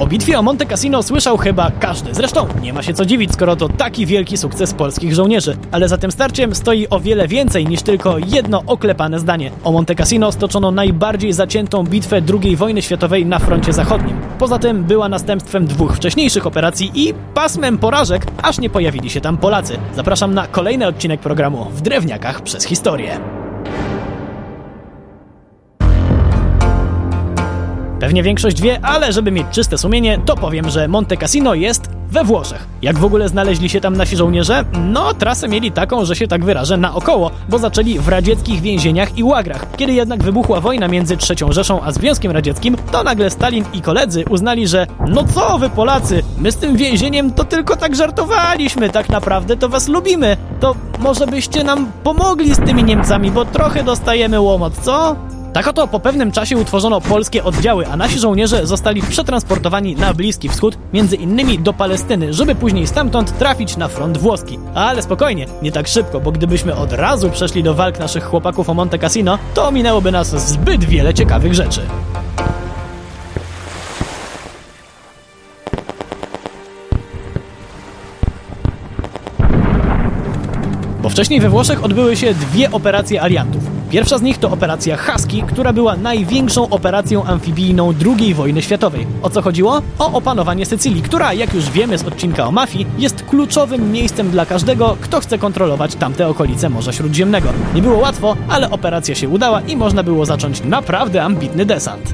O bitwie o Monte Cassino słyszał chyba każdy. Zresztą nie ma się co dziwić, skoro to taki wielki sukces polskich żołnierzy. Ale za tym starciem stoi o wiele więcej niż tylko jedno oklepane zdanie. O Monte Cassino stoczono najbardziej zaciętą bitwę II wojny światowej na froncie zachodnim. Poza tym była następstwem dwóch wcześniejszych operacji i pasmem porażek, aż nie pojawili się tam Polacy. Zapraszam na kolejny odcinek programu w Drewniakach przez historię. Pewnie większość wie, ale żeby mieć czyste sumienie, to powiem, że Monte Cassino jest we Włoszech. Jak w ogóle znaleźli się tam nasi żołnierze? No, trasę mieli taką, że się tak wyrażę, naokoło, bo zaczęli w radzieckich więzieniach i łagrach. Kiedy jednak wybuchła wojna między III Rzeszą a Związkiem Radzieckim, to nagle Stalin i koledzy uznali, że no co wy Polacy, my z tym więzieniem to tylko tak żartowaliśmy, tak naprawdę to was lubimy. To może byście nam pomogli z tymi Niemcami, bo trochę dostajemy łomot, co? Tak oto po pewnym czasie utworzono polskie oddziały, a nasi żołnierze zostali przetransportowani na Bliski Wschód, między innymi do Palestyny, żeby później stamtąd trafić na front włoski. Ale spokojnie, nie tak szybko, bo gdybyśmy od razu przeszli do walk naszych chłopaków o Monte Cassino, to minęłoby nas zbyt wiele ciekawych rzeczy. Bo wcześniej we Włoszech odbyły się dwie operacje aliantów. Pierwsza z nich to operacja Husky, która była największą operacją amfibijną II wojny światowej. O co chodziło? O opanowanie Sycylii, która, jak już wiemy z odcinka o mafii, jest kluczowym miejscem dla każdego, kto chce kontrolować tamte okolice Morza Śródziemnego. Nie było łatwo, ale operacja się udała i można było zacząć naprawdę ambitny desant.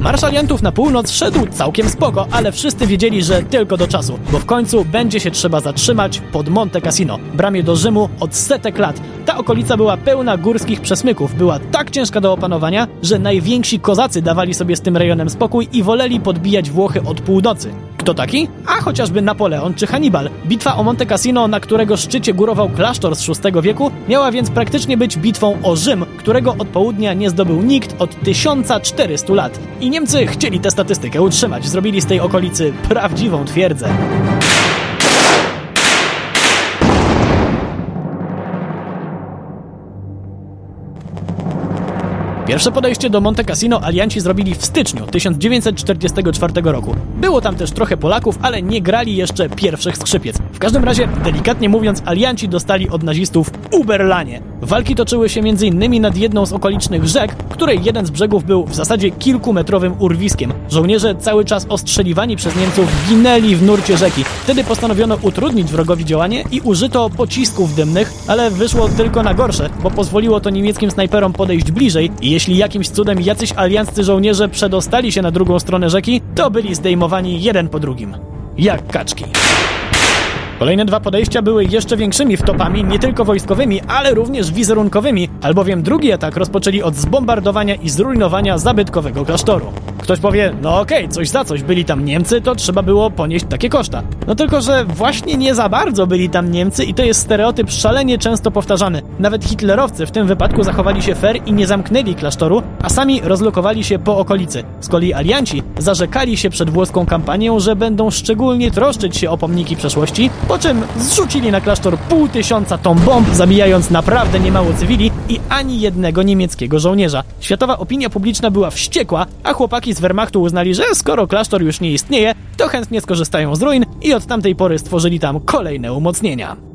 Marsz aliantów na północ szedł całkiem spoko, ale wszyscy wiedzieli, że tylko do czasu, bo w końcu będzie się trzeba zatrzymać pod Monte Cassino, bramie do Rzymu od setek lat. Ta okolica była pełna górskich przesmyków, była tak ciężka do opanowania, że najwięksi kozacy dawali sobie z tym rejonem spokój i woleli podbijać Włochy od północy. Kto taki? A chociażby Napoleon czy Hannibal. Bitwa o Monte Cassino, na którego szczycie górował klasztor z VI wieku, miała więc praktycznie być bitwą o Rzym, którego od południa nie zdobył nikt od 1400 lat. I Niemcy chcieli tę statystykę utrzymać, zrobili z tej okolicy prawdziwą twierdzę. Pierwsze podejście do Monte Cassino alianci zrobili w styczniu 1944 roku. Było tam też trochę Polaków, ale nie grali jeszcze pierwszych skrzypiec. W każdym razie, delikatnie mówiąc, alianci dostali od nazistów uberlanie. Walki toczyły się m.in. nad jedną z okolicznych rzek, której jeden z brzegów był w zasadzie kilkumetrowym urwiskiem. Żołnierze cały czas ostrzeliwani przez Niemców ginęli w nurcie rzeki. Wtedy postanowiono utrudnić wrogowi działanie i użyto pocisków dymnych, ale wyszło tylko na gorsze, bo pozwoliło to niemieckim snajperom podejść bliżej i jeśli jakimś cudem jacyś alianccy żołnierze przedostali się na drugą stronę rzeki, to byli zdejmowani jeden po drugim. Jak kaczki. Kolejne dwa podejścia były jeszcze większymi wtopami, nie tylko wojskowymi, ale również wizerunkowymi, albowiem drugi atak rozpoczęli od zbombardowania i zrujnowania zabytkowego klasztoru. Ktoś powie, no okej, okay, coś za coś, byli tam Niemcy, to trzeba było ponieść takie koszta. No tylko, że właśnie nie za bardzo byli tam Niemcy i to jest stereotyp szalenie często powtarzany. Nawet hitlerowcy w tym wypadku zachowali się fair i nie zamknęli klasztoru, a sami rozlokowali się po okolicy. Z kolei alianci zarzekali się przed włoską kampanią, że będą szczególnie troszczyć się o pomniki przeszłości, po czym zrzucili na klasztor pół tysiąca ton bomb, zabijając naprawdę niemało cywili i ani jednego niemieckiego żołnierza. Światowa opinia publiczna była wściekła, a chłopaki z Wehrmachtu uznali, że skoro klasztor już nie istnieje, to chętnie skorzystają z ruin i od tamtej pory stworzyli tam kolejne umocnienia.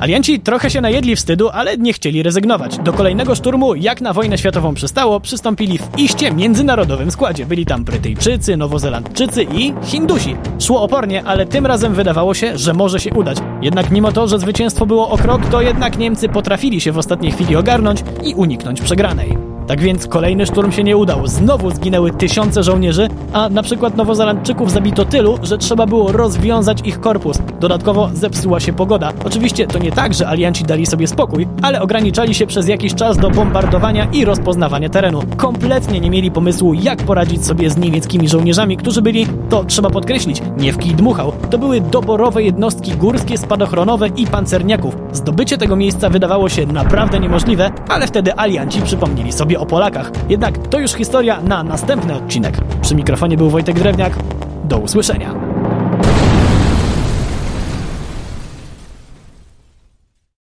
Alianci trochę się najedli wstydu, ale nie chcieli rezygnować. Do kolejnego szturmu, jak na wojnę światową przystało, przystąpili w iście międzynarodowym składzie. Byli tam Brytyjczycy, Nowozelandczycy i Hindusi. Szło opornie, ale tym razem wydawało się, że może się udać. Jednak mimo to, że zwycięstwo było o krok, to jednak Niemcy potrafili się w ostatniej chwili ogarnąć i uniknąć przegranej. Tak więc kolejny szturm się nie udał. Znowu zginęły tysiące żołnierzy, a na przykład Nowozelandczyków zabito tylu, że trzeba było rozwiązać ich korpus. Dodatkowo zepsuła się pogoda. Oczywiście to nie tak, że alianci dali sobie spokój, ale ograniczali się przez jakiś czas do bombardowania i rozpoznawania terenu. Kompletnie nie mieli pomysłu, jak poradzić sobie z niemieckimi żołnierzami, którzy byli, to trzeba podkreślić, nie w kij dmuchał. To były doborowe jednostki górskie, spadochronowe i pancerniaków. Zdobycie tego miejsca wydawało się naprawdę niemożliwe, ale wtedy alianci przypomnieli sobie o Polakach. Jednak to już historia na następny odcinek. Przy mikrofonie był Wojtek Drewniak. Do usłyszenia.